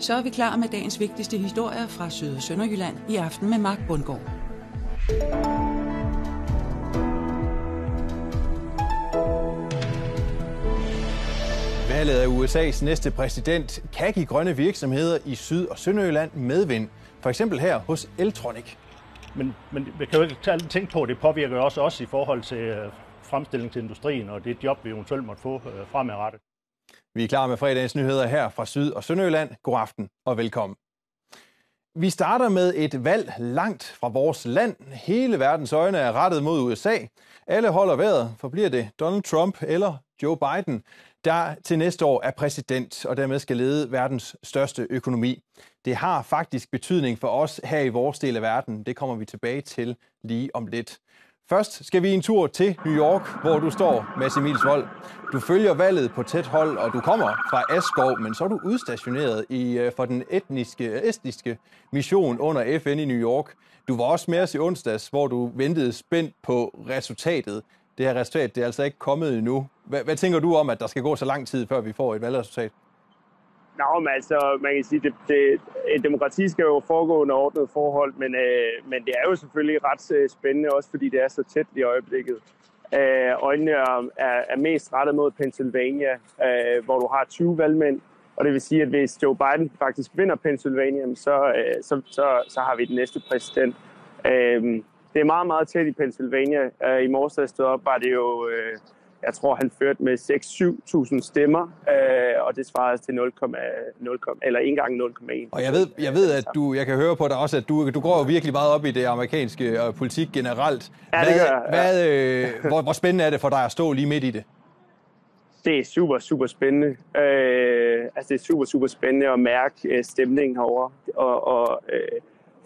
Så er vi klar med dagens vigtigste historier fra Syd- og Sønderjylland i aften med Mark Bundgaard. Valget af USA's næste præsident kan give grønne virksomheder i Syd- og Sønderjylland medvind. For eksempel her hos Eltronic. Men, men vi kan jo ikke tænke på, at det påvirker også os i forhold til øh, fremstillingsindustrien og det job, vi eventuelt måtte få øh, fremadrettet. Vi er klar med fredagens nyheder her fra Syd- og Sønderjylland. God aften og velkommen. Vi starter med et valg langt fra vores land. Hele verdens øjne er rettet mod USA. Alle holder vejret, for bliver det Donald Trump eller Joe Biden, der til næste år er præsident og dermed skal lede verdens største økonomi. Det har faktisk betydning for os her i vores del af verden. Det kommer vi tilbage til lige om lidt. Først skal vi en tur til New York, hvor du står, Mads Emils Vold. Du følger valget på tæt hold, og du kommer fra Askov, men så er du udstationeret i, øh, for den etniske, øh, estniske mission under FN i New York. Du var også med os i onsdags, hvor du ventede spændt på resultatet. Det her resultat det er altså ikke kommet endnu. Hvad, hvad tænker du om, at der skal gå så lang tid, før vi får et valgresultat? Nå, men altså, man kan sige, det, det, et demokrati skal jo foregå under ordnet forhold, men, øh, men det er jo selvfølgelig ret øh, spændende, også fordi det er så tæt i øjeblikket. Øh, øjnene er, er, er mest rettet mod Pennsylvania, øh, hvor du har 20 valgmænd, og det vil sige, at hvis Joe Biden faktisk vinder Pennsylvania, så, øh, så, så, så har vi den næste præsident. Øh, det er meget, meget tæt i Pennsylvania. Øh, I morges, da jeg stod op, var det jo... Øh, jeg tror, han førte med 6-7.000 stemmer, øh, og det svarede til 0,0, eller 1 gang 0,1. Og jeg ved, jeg ved, at du, jeg kan høre på dig også, at du, du går jo virkelig meget op i det amerikanske og politik generelt. Ja, det gør jeg. Hvad, øh, hvor, hvor spændende er det for dig at stå lige midt i det? Det er super, super spændende. Øh, altså, det er super, super spændende at mærke øh, stemningen herovre, og, og øh,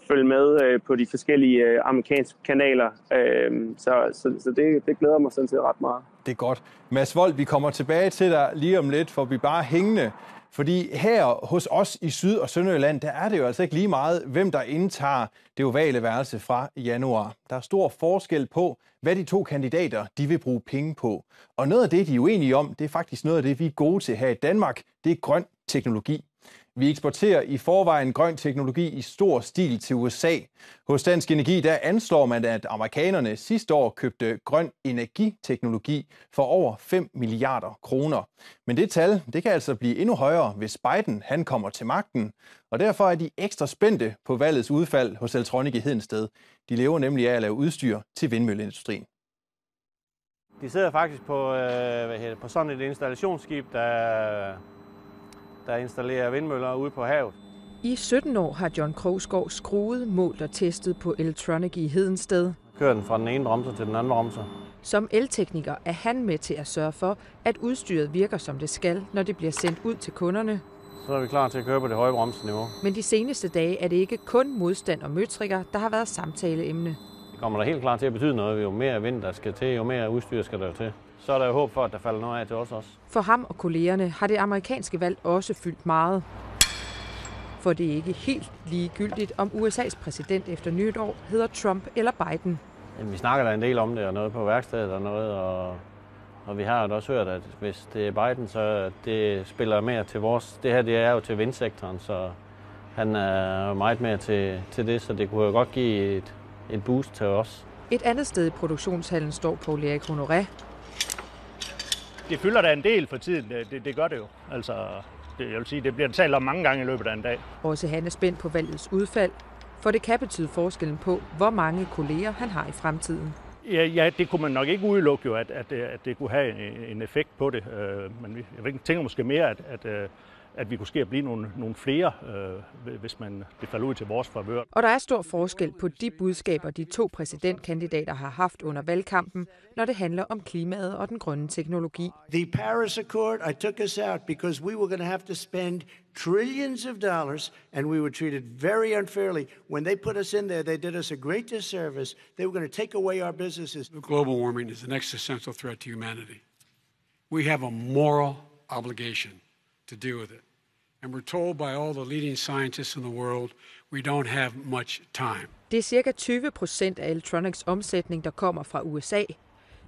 følge med øh, på de forskellige øh, amerikanske kanaler. Øh, så så, så det, det glæder mig sådan set ret meget. Det er godt. Mads Vold, vi kommer tilbage til dig lige om lidt, for vi bare hængende. Fordi her hos os i Syd- og Sønderjylland, der er det jo altså ikke lige meget, hvem der indtager det ovale værelse fra januar. Der er stor forskel på, hvad de to kandidater de vil bruge penge på. Og noget af det, de er uenige om, det er faktisk noget af det, vi er gode til her i Danmark. Det er grøn teknologi. Vi eksporterer i forvejen grøn teknologi i stor stil til USA. Hos Dansk Energi der anslår man, at amerikanerne sidste år købte grøn energiteknologi for over 5 milliarder kroner. Men det tal det kan altså blive endnu højere, hvis Biden han kommer til magten. Og derfor er de ekstra spændte på valgets udfald hos Eltronic i Hedensted. De lever nemlig af at lave udstyr til vindmølleindustrien. De sidder faktisk på, øh, hvad hedder, på sådan et installationsskib, der der installerer vindmøller ude på havet. I 17 år har John Krogsgaard skruet, målt og testet på Electronic i Hedensted. Kører den fra den ene bremser til den anden bremser. Som eltekniker er han med til at sørge for, at udstyret virker som det skal, når det bliver sendt ud til kunderne. Så er vi klar til at køre på det høje bremseniveau. Men de seneste dage er det ikke kun modstand og møtrikker, der har været samtaleemne. Det kommer da helt klart til at betyde noget. Jo mere vind der skal til, jo mere udstyr skal der til så er der jo håb for, at der falder noget af til os også. For ham og kollegerne har det amerikanske valg også fyldt meget. For det er ikke helt ligegyldigt, om USA's præsident efter nytår hedder Trump eller Biden. Jamen, vi snakker da en del om det, og noget på værkstedet og noget, og, og vi har jo også hørt, at hvis det er Biden, så det spiller mere til vores... Det her det er jo til vindsektoren, så han er meget mere til, til det, så det kunne jo godt give et, et boost til os. Et andet sted i produktionshallen står Paul Erik Honoré, det fylder da en del for tiden. Det, det, det gør det jo. Altså, det, jeg vil sige, det bliver talt om mange gange i løbet af en dag. Også han er spændt på valgets udfald, for det kan betyde forskellen på, hvor mange kolleger han har i fremtiden. Ja, ja det kunne man nok ikke udelukke jo, at, at, at det kunne have en, en effekt på det. Øh, men jeg tænker måske mere, at, at øh, at vi kunne ske at blive nogle, nogle flere, øh, hvis man det falder ud til vores favør. Og der er stor forskel på de budskaber, de to præsidentkandidater har haft under valgkampen, når det handler om klimaet og den grønne teknologi. The Paris Accord, I took us out because we were going to have to spend trillions of dollars and we were treated very unfairly. When they put us in there, they did us a great disservice. They were going to take away our businesses. Global warming is an existential threat to humanity. We have a moral obligation to deal with it. And we're told by all the leading scientists in the world, we don't have much time. Det er cirka 20 procent af Electronics omsætning, der kommer fra USA.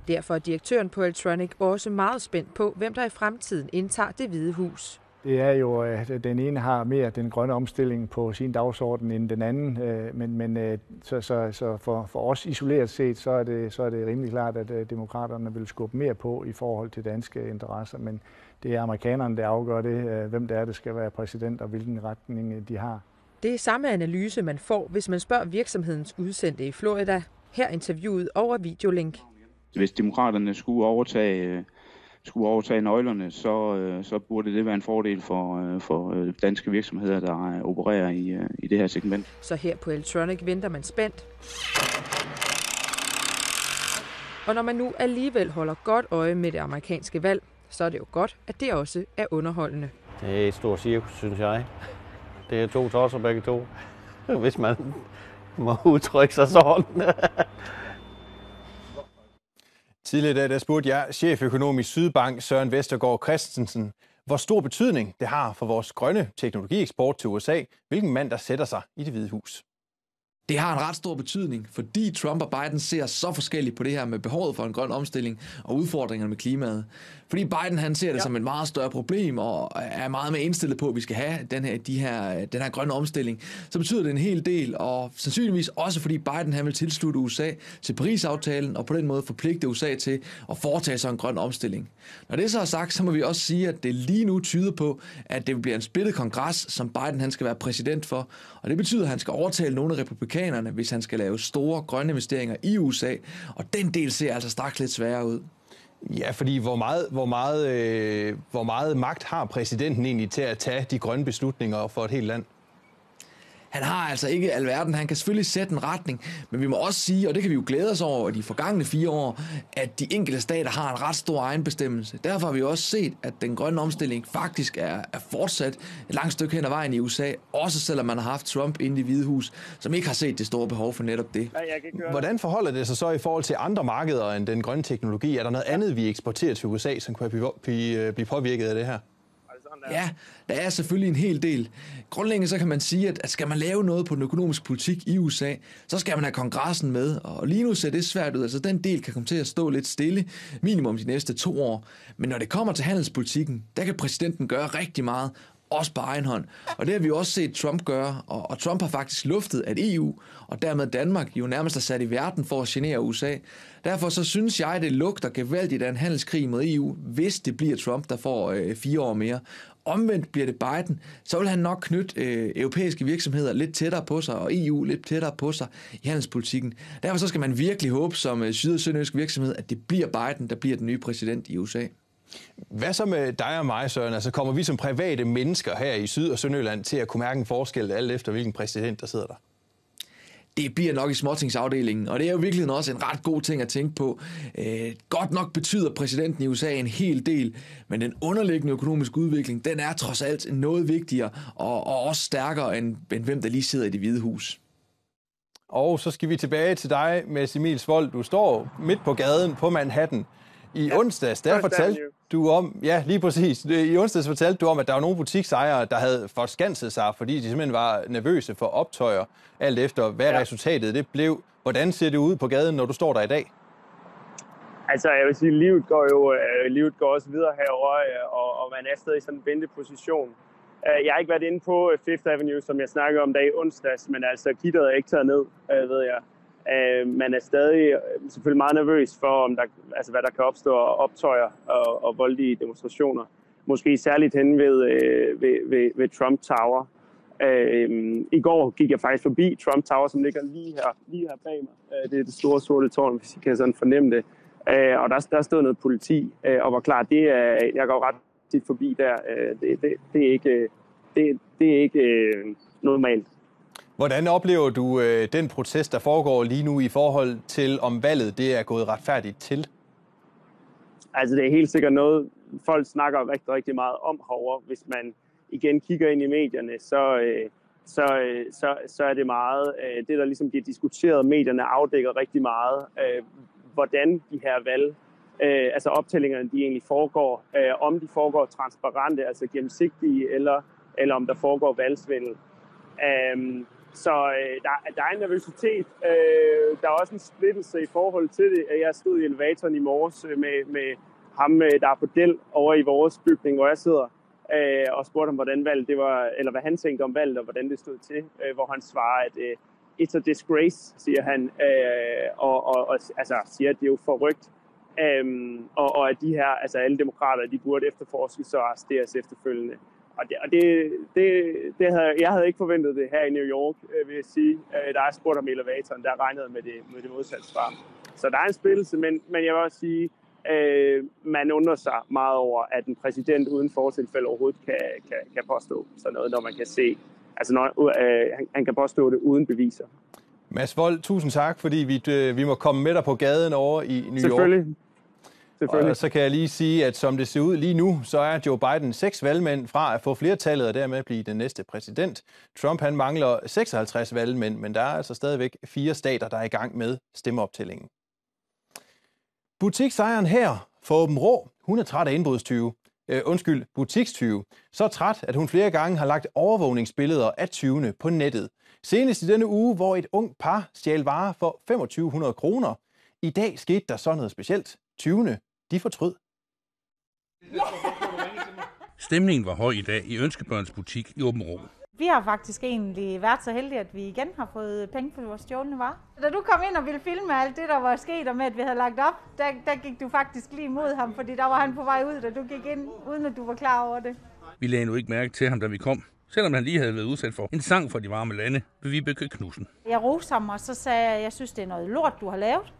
Derfor er direktøren på Electronic også meget spændt på, hvem der i fremtiden indtager det hvide hus. det er jo, at den ene har mere den grønne omstilling på sin dagsorden end den anden. Øh, men, men øh, så, så, så for, for os isoleret set, så er, det, så er det rimelig klart, at øh, demokraterne vil skubbe mere på i forhold til danske interesser. Men det er amerikanerne, der afgør det, hvem det er, der skal være præsident og hvilken retning de har. Det er samme analyse, man får, hvis man spørger virksomhedens udsendte i Florida. Her interviewet over videolink. Hvis demokraterne skulle overtage skulle overtage nøglerne, så, øh, så burde det være en fordel for, øh, for øh, danske virksomheder, der opererer i, i det her segment. Så her på Electronic venter man spændt. Og når man nu alligevel holder godt øje med det amerikanske valg, så er det jo godt, at det også er underholdende. Det er et stort cirkus, synes jeg. Det er to tosser begge to, hvis man må udtrykke sig sådan. Tidligere dag, der spurgte jeg cheføkonom i Sydbank, Søren Vestergaard Christensen, hvor stor betydning det har for vores grønne teknologieksport til USA, hvilken mand der sætter sig i det hvide hus. Det har en ret stor betydning, fordi Trump og Biden ser så forskelligt på det her med behovet for en grøn omstilling og udfordringerne med klimaet. Fordi Biden han ser det ja. som et meget større problem og er meget mere indstillet på, at vi skal have den her, de her, den her grønne omstilling, så betyder det en hel del, og sandsynligvis også fordi Biden han vil tilslutte USA til Paris-aftalen og på den måde forpligte USA til at foretage sig en grøn omstilling. Når det så er sagt, så må vi også sige, at det lige nu tyder på, at det bliver en splittet kongres, som Biden han skal være præsident for, og det betyder, at han skal overtale nogle af republikanerne, hvis han skal lave store grønne investeringer i USA, og den del ser altså straks lidt sværere ud. Ja, fordi hvor meget, hvor, meget, øh, hvor meget magt har præsidenten egentlig til at tage de grønne beslutninger for et helt land? Han har altså ikke alverden. Han kan selvfølgelig sætte en retning, men vi må også sige, og det kan vi jo glæde os over de forgangne fire år, at de enkelte stater har en ret stor egenbestemmelse. Derfor har vi også set, at den grønne omstilling faktisk er, er fortsat et langt stykke hen ad vejen i USA, også selvom man har haft Trump inde i Hvide Hus, som ikke har set det store behov for netop det. Hvordan forholder det sig så i forhold til andre markeder end den grønne teknologi? Er der noget andet, vi eksporterer til USA, som kan blive påvirket af det her? Ja, der er selvfølgelig en hel del. Grundlæggende så kan man sige, at, skal man lave noget på den økonomiske politik i USA, så skal man have kongressen med, og lige nu ser det svært ud. Altså den del kan komme til at stå lidt stille, minimum de næste to år. Men når det kommer til handelspolitikken, der kan præsidenten gøre rigtig meget, også på egen hånd. Og det har vi også set Trump gøre, og, og Trump har faktisk luftet, at EU og dermed Danmark jo nærmest er sat i verden for at genere USA. Derfor så synes jeg, det lugter gevaldigt af en handelskrig mod EU, hvis det bliver Trump, der får øh, fire år mere. Omvendt bliver det Biden, så vil han nok knytte øh, europæiske virksomheder lidt tættere på sig, og EU lidt tættere på sig i handelspolitikken. Derfor så skal man virkelig håbe som øh, syd- og sønderjysk virksomhed, at det bliver Biden, der bliver den nye præsident i USA. Hvad så med dig og mig, Søren? Altså kommer vi som private mennesker her i Syd- og Sønderjylland til at kunne mærke en forskel alt efter, hvilken præsident der sidder der? det bliver nok i småtingsafdelingen, og det er jo virkelig også en ret god ting at tænke på. Øh, godt nok betyder præsidenten i USA en hel del, men den underliggende økonomiske udvikling, den er trods alt noget vigtigere og, og også stærkere end, end hvem der lige sidder i det hvide hus. Og så skal vi tilbage til dig, med Emil Svold. Du står midt på gaden på Manhattan. I ja, onsdags, der fortalte du om, ja lige præcis, i onsdags fortalte du om, at der var nogle butiksejere, der havde forskanset sig, fordi de simpelthen var nervøse for optøjer, alt efter hvad ja. resultatet det blev. Hvordan ser det ud på gaden, når du står der i dag? Altså, jeg vil sige, livet går jo øh, livet går også videre herover, øh, og, og man er stadig i sådan en venteposition. Øh, jeg har ikke været inde på Fifth Avenue, som jeg snakkede om dag onsdags, men altså, gitteret er ikke taget ned, ved jeg. Øh, man er stadig øh, selvfølgelig meget nervøs for, om der, altså, hvad der kan opstå af optøjer og, og voldelige demonstrationer. Måske særligt hen ved, øh, ved, ved, ved Trump Tower. Øh, I går gik jeg faktisk forbi Trump Tower, som ligger lige her, lige her bag mig. Øh, det er det store sorte tårn, hvis I kan sådan fornemme det. Øh, og der, der stod noget politi, øh, og var klar, det er, jeg går ret tit forbi der. Øh, det, det, det er ikke, øh, det, det er ikke øh, normalt. Hvordan oplever du øh, den proces, der foregår lige nu i forhold til, om valget det er gået retfærdigt til? Altså det er helt sikkert noget, folk snakker rigtig, rigtig meget om herovre. Hvis man igen kigger ind i medierne, så, øh, så, øh, så, så er det meget, øh, det der ligesom bliver diskuteret, medierne afdækker rigtig meget, øh, hvordan de her valg, øh, altså optællingerne, de egentlig foregår, øh, om de foregår transparente, altså gennemsigtige, eller, eller om der foregår valgsvindel. Øh, så øh, der, der er en nervøsitet. Øh, der er også en splittelse i forhold til det. Jeg stod i elevatoren i morges øh, med, med ham, øh, der er på del over i vores bygning, hvor jeg sidder. øh, og spurgte ham, hvordan valget det var, eller hvad han tænkte om valget, og hvordan det stod til, øh, hvor han svarer, at øh, it's a disgrace, siger han, øh, og, og, og altså, siger, at det er jo forrygt, øh, og, og at de her, altså alle demokrater, de burde efterforskes og arresteres efterfølgende. Og, det, og det, det, det havde, jeg havde ikke forventet det her i New York, øh, vil jeg sige. Øh, der er spurgt om elevatoren, der regnede med det, med det modsatte svar. Så der er en spillelse, men, men jeg vil også sige, øh, man undrer sig meget over, at en præsident uden fortilfælde overhovedet kan, kan, kan påstå sådan noget, når man kan se, altså når, øh, han, han kan påstå det uden beviser. Mads Vold, tusind tak, fordi vi, øh, vi må komme med dig på gaden over i New York. Selvfølgelig. Og så kan jeg lige sige, at som det ser ud lige nu, så er Joe Biden seks valgmænd fra at få flertallet og dermed blive den næste præsident. Trump han mangler 56 valgmænd, men der er altså stadigvæk fire stater, der er i gang med stemmeoptællingen. Butiksejeren her for Åben Rå, hun er træt af indbrudstyve. Uh, undskyld, butikstyve. Så træt, at hun flere gange har lagt overvågningsbilleder af tyvene på nettet. Senest i denne uge, hvor et ung par stjal varer for 2500 kroner. I dag skete der så noget specielt. 20. De fortrød. Stemningen var høj i dag i Ønskebørns butik i Åben Rå. Vi har faktisk egentlig været så heldige, at vi igen har fået penge for vores stjålne varer. Da du kom ind og ville filme alt det, der var sket, og med, at vi havde lagt op, der, der gik du faktisk lige mod ham, fordi der var han på vej ud, da du gik ind, uden at du var klar over det. Vi lagde nu ikke mærke til ham, da vi kom, selvom han lige havde været udsat for en sang fra de varme lande ved Vibeke Knudsen. Jeg roste ham, og så sagde jeg, at jeg synes, det er noget lort, du har lavet.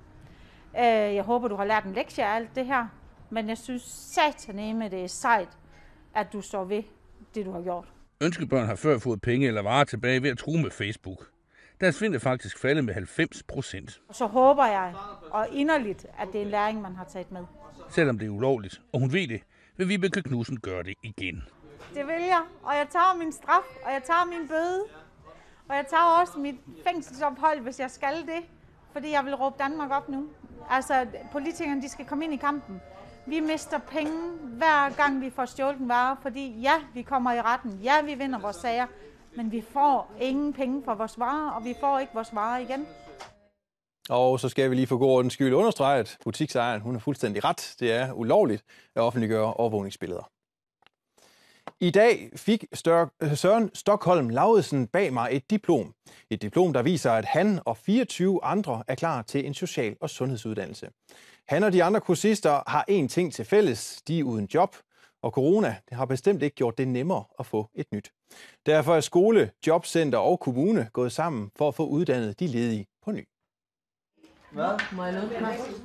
Øh, jeg håber, du har lært en lektie af alt det her. Men jeg synes sataneme, det er sejt, at du står ved det, du har gjort. Ønskebørn har før fået penge eller varer tilbage ved at true med Facebook. Deres find er faktisk faldet med 90 procent. Så håber jeg, og inderligt, at det er en læring, man har taget med. Selvom det er ulovligt, og hun ved det, vil Vibeke Knudsen gøre det igen. Det vil jeg, og jeg tager min straf, og jeg tager min bøde. Og jeg tager også mit fængselsophold, hvis jeg skal det. Fordi jeg vil råbe Danmark op nu. Altså, politikerne, de skal komme ind i kampen. Vi mister penge hver gang vi får stjålet en vare, fordi ja, vi kommer i retten, ja, vi vinder vores sager, men vi får ingen penge for vores varer, og vi får ikke vores varer igen. Og så skal vi lige for god ordens skyld understrege, at butiksejeren hun er fuldstændig ret. Det er ulovligt at offentliggøre overvågningsbilleder. I dag fik Søren Stockholm Lauridsen bag mig et diplom. Et diplom, der viser, at han og 24 andre er klar til en social- og sundhedsuddannelse. Han og de andre kursister har én ting til fælles. De er uden job, og corona det har bestemt ikke gjort det nemmere at få et nyt. Derfor er skole, jobcenter og kommune gået sammen for at få uddannet de ledige på ny.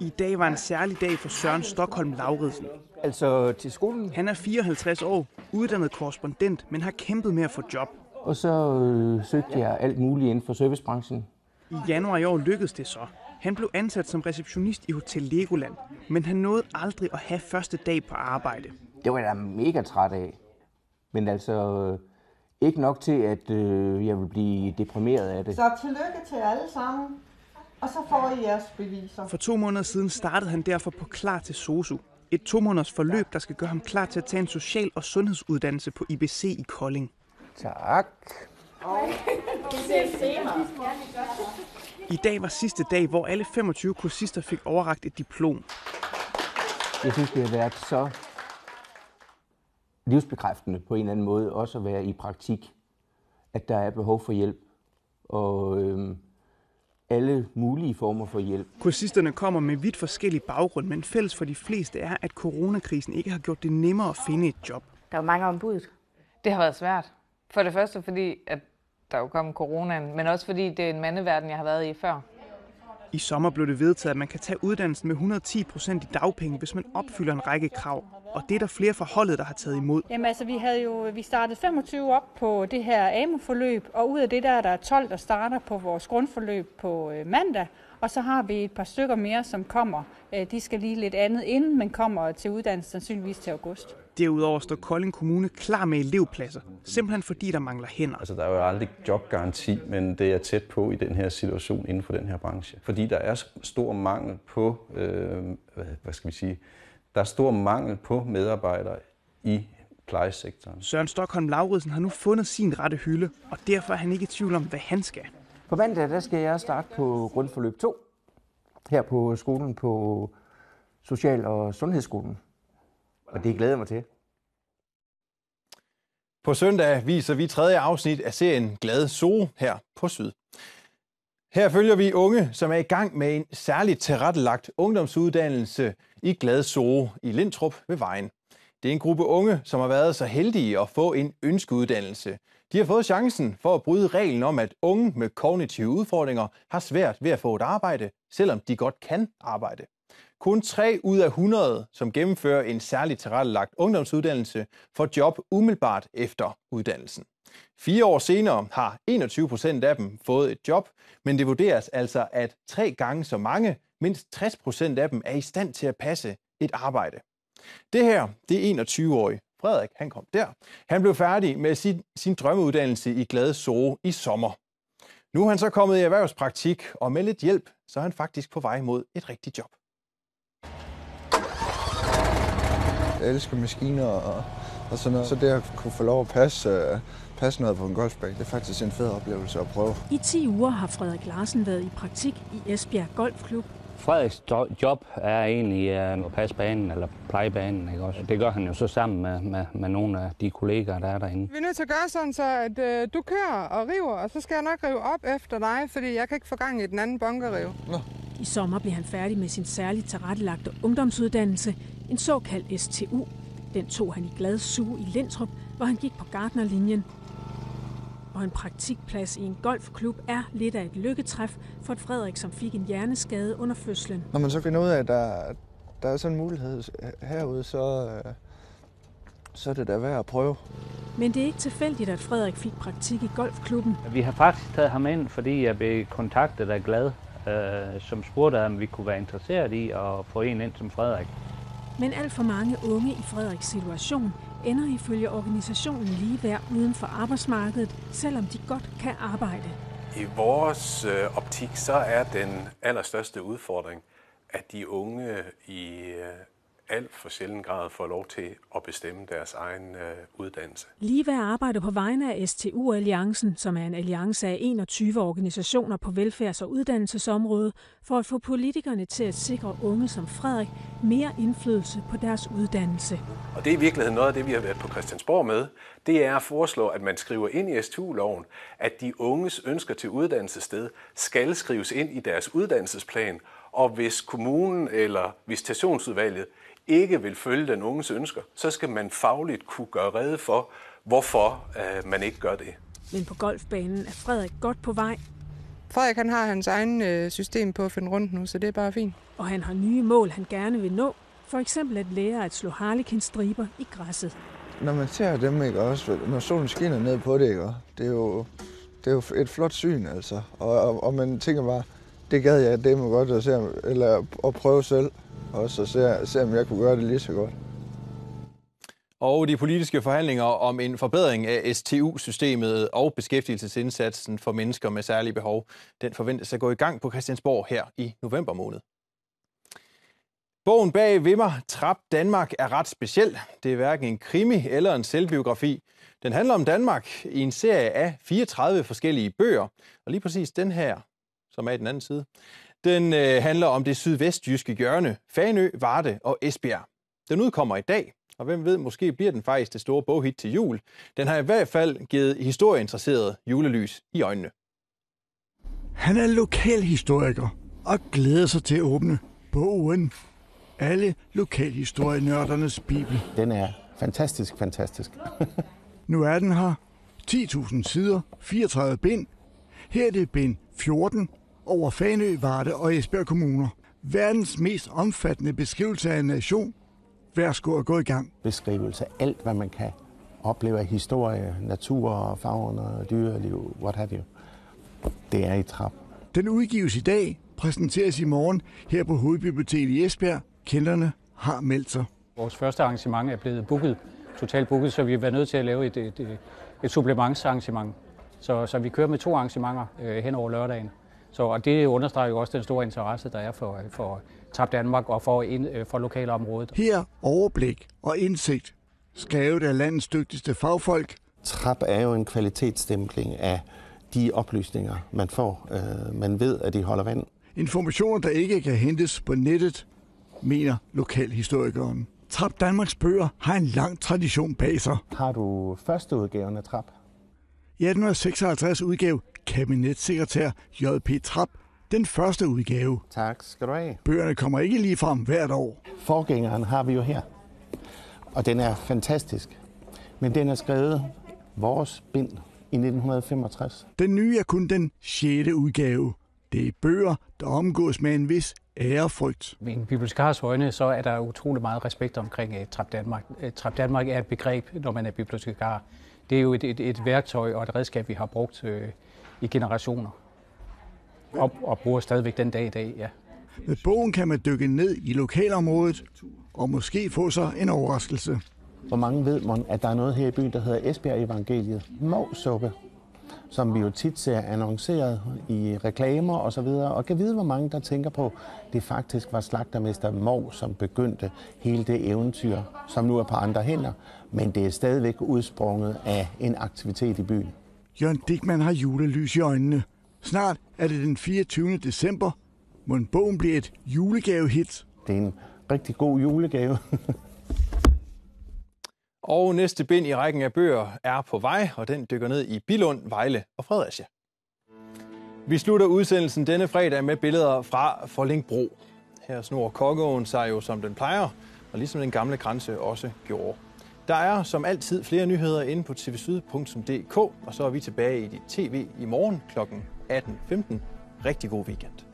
I dag var en særlig dag for Søren Stockholm Lauridsen. Altså til skolen? Han er 54 år, uddannet korrespondent, men har kæmpet med at få job. Og så øh, søgte jeg alt muligt inden for servicebranchen. I januar i år lykkedes det så. Han blev ansat som receptionist i Hotel Legoland, men han nåede aldrig at have første dag på arbejde. Det var jeg da mega træt af. Men altså, ikke nok til, at øh, jeg vil blive deprimeret af det. Så tillykke til alle sammen. Og så får I jeres beviser. For to måneder siden startede han derfor på Klar til SOSU. Et to måneders forløb, der skal gøre ham klar til at tage en social- og sundhedsuddannelse på IBC i Kolding. Tak. I dag var sidste dag, hvor alle 25 kursister fik overragt et diplom. Jeg synes, det har været så livsbekræftende på en eller anden måde, også at være i praktik, at der er behov for hjælp. Og øhm, alle mulige former for hjælp. Kursisterne kommer med vidt forskellige baggrund, men fælles for de fleste er, at coronakrisen ikke har gjort det nemmere at finde et job. Der er mange ombud. Det har været svært. For det første fordi, at der jo kom coronaen, men også fordi det er en mandeverden, jeg har været i før. I sommer blev det vedtaget, at man kan tage uddannelsen med 110 procent i dagpenge, hvis man opfylder en række krav. Og det er der flere fra holdet, der har taget imod. Jamen altså, vi havde jo vi startede 25 op på det her AMO-forløb, og ud af det der er der 12, der starter på vores grundforløb på øh, mandag. Og så har vi et par stykker mere, som kommer. Øh, de skal lige lidt andet inden, men kommer til uddannelsen sandsynligvis til august. Derudover står Kolding Kommune klar med elevpladser, simpelthen fordi der mangler hænder. Altså, der er jo aldrig jobgaranti, men det er tæt på i den her situation inden for den her branche. Fordi der er stor mangel på, øh, hvad skal vi sige, der er stor mangel på medarbejdere i plejesektoren. Søren Stockholm Lauridsen har nu fundet sin rette hylde, og derfor er han ikke i tvivl om, hvad han skal. På mandag der skal jeg starte på grundforløb 2, her på skolen på Social- og Sundhedsskolen. Og det glæder jeg mig til. På søndag viser vi tredje afsnit af serien Glad Zoo her på Syd. Her følger vi unge, som er i gang med en særligt tilrettelagt ungdomsuddannelse i Glad Zoo i Lindtrup ved Vejen. Det er en gruppe unge, som har været så heldige at få en ønskeuddannelse. De har fået chancen for at bryde reglen om, at unge med kognitive udfordringer har svært ved at få et arbejde, selvom de godt kan arbejde. Kun 3 ud af 100, som gennemfører en særligt tilrettelagt ungdomsuddannelse, får job umiddelbart efter uddannelsen. Fire år senere har 21 procent af dem fået et job, men det vurderes altså, at tre gange så mange, mindst 60 procent af dem, er i stand til at passe et arbejde. Det her, det er 21-årig Frederik, han kom der. Han blev færdig med sin, sin drømmeuddannelse i Glade Zoo i sommer. Nu er han så kommet i erhvervspraktik, og med lidt hjælp, så er han faktisk på vej mod et rigtigt job. Jeg elsker maskiner og, og sådan noget. Så det at kunne få lov at passe, uh, passe noget på en golfbane, det er faktisk en fed oplevelse at prøve. I 10 uger har Frederik Larsen været i praktik i Esbjerg Golfklub. Frederiks job er egentlig uh, at passe banen eller pleje banen. Ikke også? Det gør han jo så sammen med, med, med nogle af de kollegaer, der er derinde. Vi er nødt til at gøre sådan, så at øh, du kører og river, og så skal jeg nok rive op efter dig, fordi jeg kan ikke få gang i den anden bunkerriv. Nå. I sommer blev han færdig med sin særligt tilrettelagte ungdomsuddannelse, en såkaldt STU. Den tog han i Glad Zoo i Lindtrup, hvor han gik på Gardnerlinjen. Og en praktikplads i en golfklub er lidt af et lykketræf for et Frederik, som fik en hjerneskade under fødslen. Når man så finder ud af, at der, der er sådan en mulighed herude, så, øh, så er det da værd at prøve. Men det er ikke tilfældigt, at Frederik fik praktik i golfklubben. Vi har faktisk taget ham ind, fordi jeg blev kontaktet af Glad, øh, som spurgte, om vi kunne være interesseret i at få en ind som Frederik. Men alt for mange unge i Frederiks situation ender ifølge organisationen lige værd uden for arbejdsmarkedet, selvom de godt kan arbejde. I vores øh, optik så er den allerstørste udfordring, at de unge i øh, alt for sjældent grad får lov til at bestemme deres egen øh, uddannelse. Lige ved arbejde på vegne af STU-alliancen, som er en alliance af 21 organisationer på velfærds- og uddannelsesområdet, for at få politikerne til at sikre unge som Frederik mere indflydelse på deres uddannelse. Og det er i virkeligheden noget af det, vi har været på Christiansborg med. Det er at foreslå, at man skriver ind i STU-loven, at de unges ønsker til uddannelsessted skal skrives ind i deres uddannelsesplan, og hvis kommunen eller visitationsudvalget ikke vil følge den unges ønsker, så skal man fagligt kunne gøre rede for, hvorfor øh, man ikke gør det. Men på golfbanen er Frederik godt på vej. Frederik han har hans egen øh, system på at finde rundt nu, så det er bare fint. Og han har nye mål, han gerne vil nå. For eksempel at lære at slå harlekinstriber i græsset. Når man ser dem, ikke også, når solen skinner ned på det, ikke, det, er jo, det er jo et flot syn, altså. Og, og, og man tænker bare, det gad jeg, det må godt at, se, eller at prøve selv og så se, se om jeg kunne gøre det lige så godt. Og de politiske forhandlinger om en forbedring af STU-systemet og beskæftigelsesindsatsen for mennesker med særlige behov, den forventes at gå i gang på Christiansborg her i november måned. Bogen bag Vimmer Trap Danmark er ret speciel. Det er hverken en krimi eller en selvbiografi. Den handler om Danmark i en serie af 34 forskellige bøger. Og lige præcis den her, som er i den anden side, den øh, handler om det sydvestjyske hjørne, Fanø, Varde og Esbjerg. Den udkommer i dag, og hvem ved, måske bliver den faktisk det store boghit til jul. Den har i hvert fald givet historieinteresseret julelys i øjnene. Han er lokalhistoriker og glæder sig til at åbne bogen. Alle lokalhistorienørdernes bibel. Den er fantastisk, fantastisk. nu er den her. 10.000 sider, 34 bind. Her er det bind 14, over Fanø, Varde og Esbjerg kommuner. Verdens mest omfattende beskrivelse af en nation. Værsgo at gå i gang. Beskrivelse af alt, hvad man kan opleve af historie, natur, fauna, dyreliv, what have you. Det er i trap. Den udgives i dag, præsenteres i morgen her på Hovedbiblioteket i Esbjerg. Kenderne har meldt sig. Vores første arrangement er blevet booket, totalt booket, så vi har været nødt til at lave et, et, et, et supplementsarrangement. Så, så vi kører med to arrangementer øh, hen over lørdagen. Så, og det understreger jo også den store interesse, der er for, for Tab Danmark og for, ind, øh, for lokalområdet. Her overblik og indsigt, skrevet af landets dygtigste fagfolk. TRAP er jo en kvalitetsstempling af de oplysninger, man får. Øh, man ved, at de holder vand. Informationer, der ikke kan hentes på nettet, mener lokalhistorikeren. Trap Danmarks bøger har en lang tradition bag sig. Har du første udgaven af Trap? I 1856 udgav kabinetssekretær J.P. Trap den første udgave. Tak skal du have. Bøgerne kommer ikke lige frem hvert år. Forgængeren har vi jo her. Og den er fantastisk. Men den er skrevet vores bind i 1965. Den nye er kun den 6. udgave. Det er bøger, der omgås med en vis ærefrygt. I en bibliotekars øjne, så er der utrolig meget respekt omkring uh, Trap Danmark. Uh, Trap Danmark er et begreb, når man er bibliotekar. Det er jo et, et, et værktøj og et redskab, vi har brugt uh, i generationer. Og, og bruger stadigvæk den dag i dag, ja. Med bogen kan man dykke ned i lokalområdet og måske få sig en overraskelse. Hvor mange ved man, at der er noget her i byen, der hedder Esbjerg Evangeliet? Måsuppe, som vi jo tit ser annonceret i reklamer og så videre. Og kan vide, hvor mange der tænker på, at det faktisk var slagtermester Mov, som begyndte hele det eventyr, som nu er på andre hænder. Men det er stadigvæk udsprunget af en aktivitet i byen. Jørgen Dickmann har julelys i øjnene. Snart er det den 24. december, hvor en bogen bliver et julegavehit. Det er en rigtig god julegave. Og næste bind i rækken af bøger er på vej, og den dykker ned i Bilund, Vejle og Fredericia. Vi slutter udsendelsen denne fredag med billeder fra Forlingbro. Her snor Kokkeåen sig jo som den plejer, og ligesom den gamle grænse også gjorde. Der er som altid flere nyheder inde på tvsyd.dk, og så er vi tilbage i dit tv i morgen kl. 18.15. Rigtig god weekend.